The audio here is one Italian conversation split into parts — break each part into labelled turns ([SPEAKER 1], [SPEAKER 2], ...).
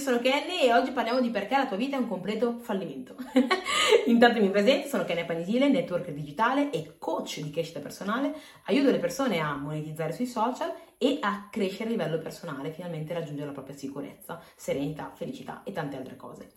[SPEAKER 1] io sono Kenny e oggi parliamo di perché la tua vita è un completo fallimento. Intanto mi presento, sono Kenny Panisile, network digitale e coach di crescita personale. Aiuto le persone a monetizzare sui social e a crescere a livello personale, finalmente raggiungere la propria sicurezza, serenità, felicità e tante altre cose.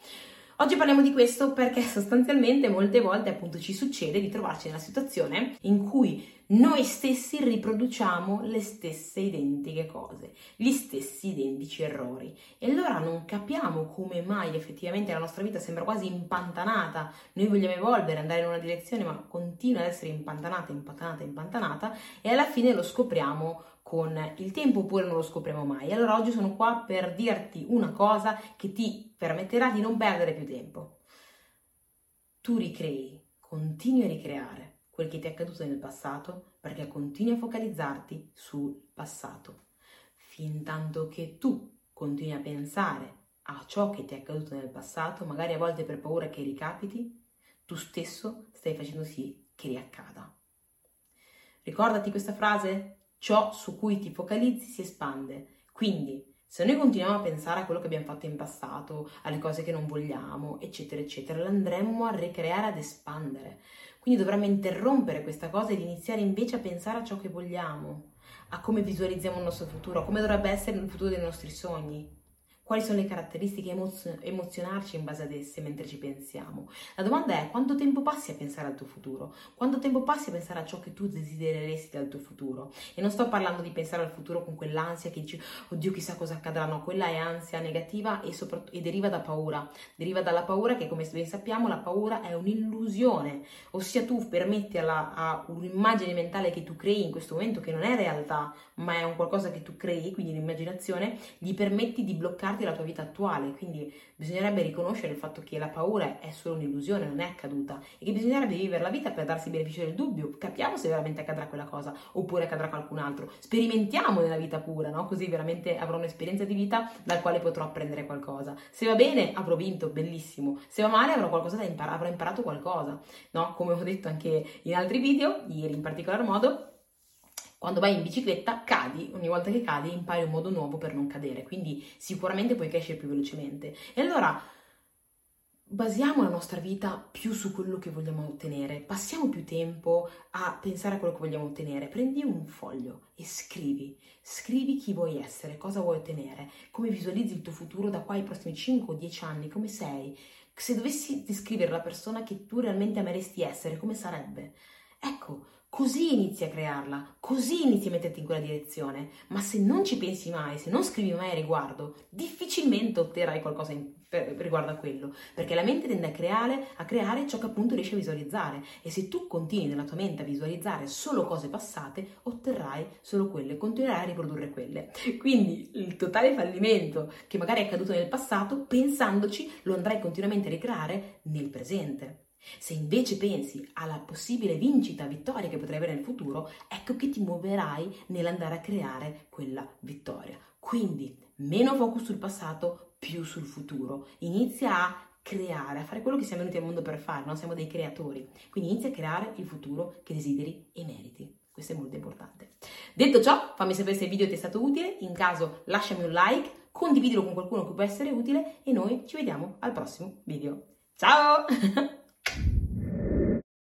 [SPEAKER 1] Oggi parliamo di questo perché sostanzialmente molte volte appunto ci succede di trovarci nella situazione in cui noi stessi riproduciamo le stesse identiche cose, gli stessi identici errori. E allora non capiamo come mai effettivamente la nostra vita sembra quasi impantanata, noi vogliamo evolvere, andare in una direzione ma continua ad essere impantanata, impantanata, impantanata e alla fine lo scopriamo con il tempo oppure non lo scopriamo mai. Allora oggi sono qua per dirti una cosa che ti permetterà di non perdere più tempo. Tu ricrei, continui a ricreare quel che ti è accaduto nel passato perché continui a focalizzarti sul passato. Fin tanto che tu continui a pensare a ciò che ti è accaduto nel passato, magari a volte per paura che ricapiti, tu stesso stai facendo sì che riaccada. Ricordati questa frase? Ciò su cui ti focalizzi si espande. Quindi, se noi continuiamo a pensare a quello che abbiamo fatto in passato, alle cose che non vogliamo, eccetera, eccetera, l'andremmo a ricreare, ad espandere. Quindi dovremmo interrompere questa cosa ed iniziare invece a pensare a ciò che vogliamo, a come visualizziamo il nostro futuro, a come dovrebbe essere il futuro dei nostri sogni. Quali sono le caratteristiche emozio- emozionarci in base ad esse mentre ci pensiamo? La domanda è quanto tempo passi a pensare al tuo futuro? Quanto tempo passi a pensare a ciò che tu desidereresti dal tuo futuro? E non sto parlando di pensare al futuro con quell'ansia che dici, oddio chissà cosa accadrà, no, quella è ansia negativa e, sopra- e deriva da paura. Deriva dalla paura che come ben sappiamo la paura è un'illusione, ossia tu permetti alla, a un'immagine mentale che tu crei in questo momento che non è realtà, ma è un qualcosa che tu crei, quindi l'immaginazione, gli permetti di bloccare riguardi la tua vita attuale, quindi bisognerebbe riconoscere il fatto che la paura è solo un'illusione, non è accaduta e che bisognerebbe vivere la vita per darsi beneficio del dubbio, capiamo se veramente accadrà quella cosa oppure accadrà qualcun altro, sperimentiamo nella vita pura, no? così veramente avrò un'esperienza di vita dal quale potrò apprendere qualcosa. Se va bene avrò vinto, bellissimo, se va male avrò qualcosa da imparare, avrò imparato qualcosa, no? come ho detto anche in altri video, ieri in particolar modo, quando vai in bicicletta cadi, ogni volta che cadi impari un modo nuovo per non cadere, quindi sicuramente puoi crescere più velocemente. E allora basiamo la nostra vita più su quello che vogliamo ottenere, passiamo più tempo a pensare a quello che vogliamo ottenere. Prendi un foglio e scrivi, scrivi chi vuoi essere, cosa vuoi ottenere, come visualizzi il tuo futuro da qua ai prossimi 5 o 10 anni, come sei. Se dovessi descrivere la persona che tu realmente ameresti essere, come sarebbe? Ecco, Così inizi a crearla, così inizi a metterti in quella direzione. Ma se non ci pensi mai, se non scrivi mai a riguardo, difficilmente otterrai qualcosa in, per, riguardo a quello, perché la mente tende a creare, a creare ciò che appunto riesce a visualizzare. E se tu continui nella tua mente a visualizzare solo cose passate, otterrai solo quelle, continuerai a riprodurre quelle. Quindi il totale fallimento che magari è accaduto nel passato, pensandoci, lo andrai continuamente a ricreare nel presente. Se invece pensi alla possibile vincita, vittoria che potrai avere nel futuro, ecco che ti muoverai nell'andare a creare quella vittoria. Quindi meno focus sul passato, più sul futuro. Inizia a creare, a fare quello che siamo venuti al mondo per fare, non siamo dei creatori. Quindi inizia a creare il futuro che desideri e meriti. Questo è molto importante. Detto ciò, fammi sapere se il video ti è stato utile, in caso lasciami un like, condividilo con qualcuno che può essere utile e noi ci vediamo al prossimo video. Ciao!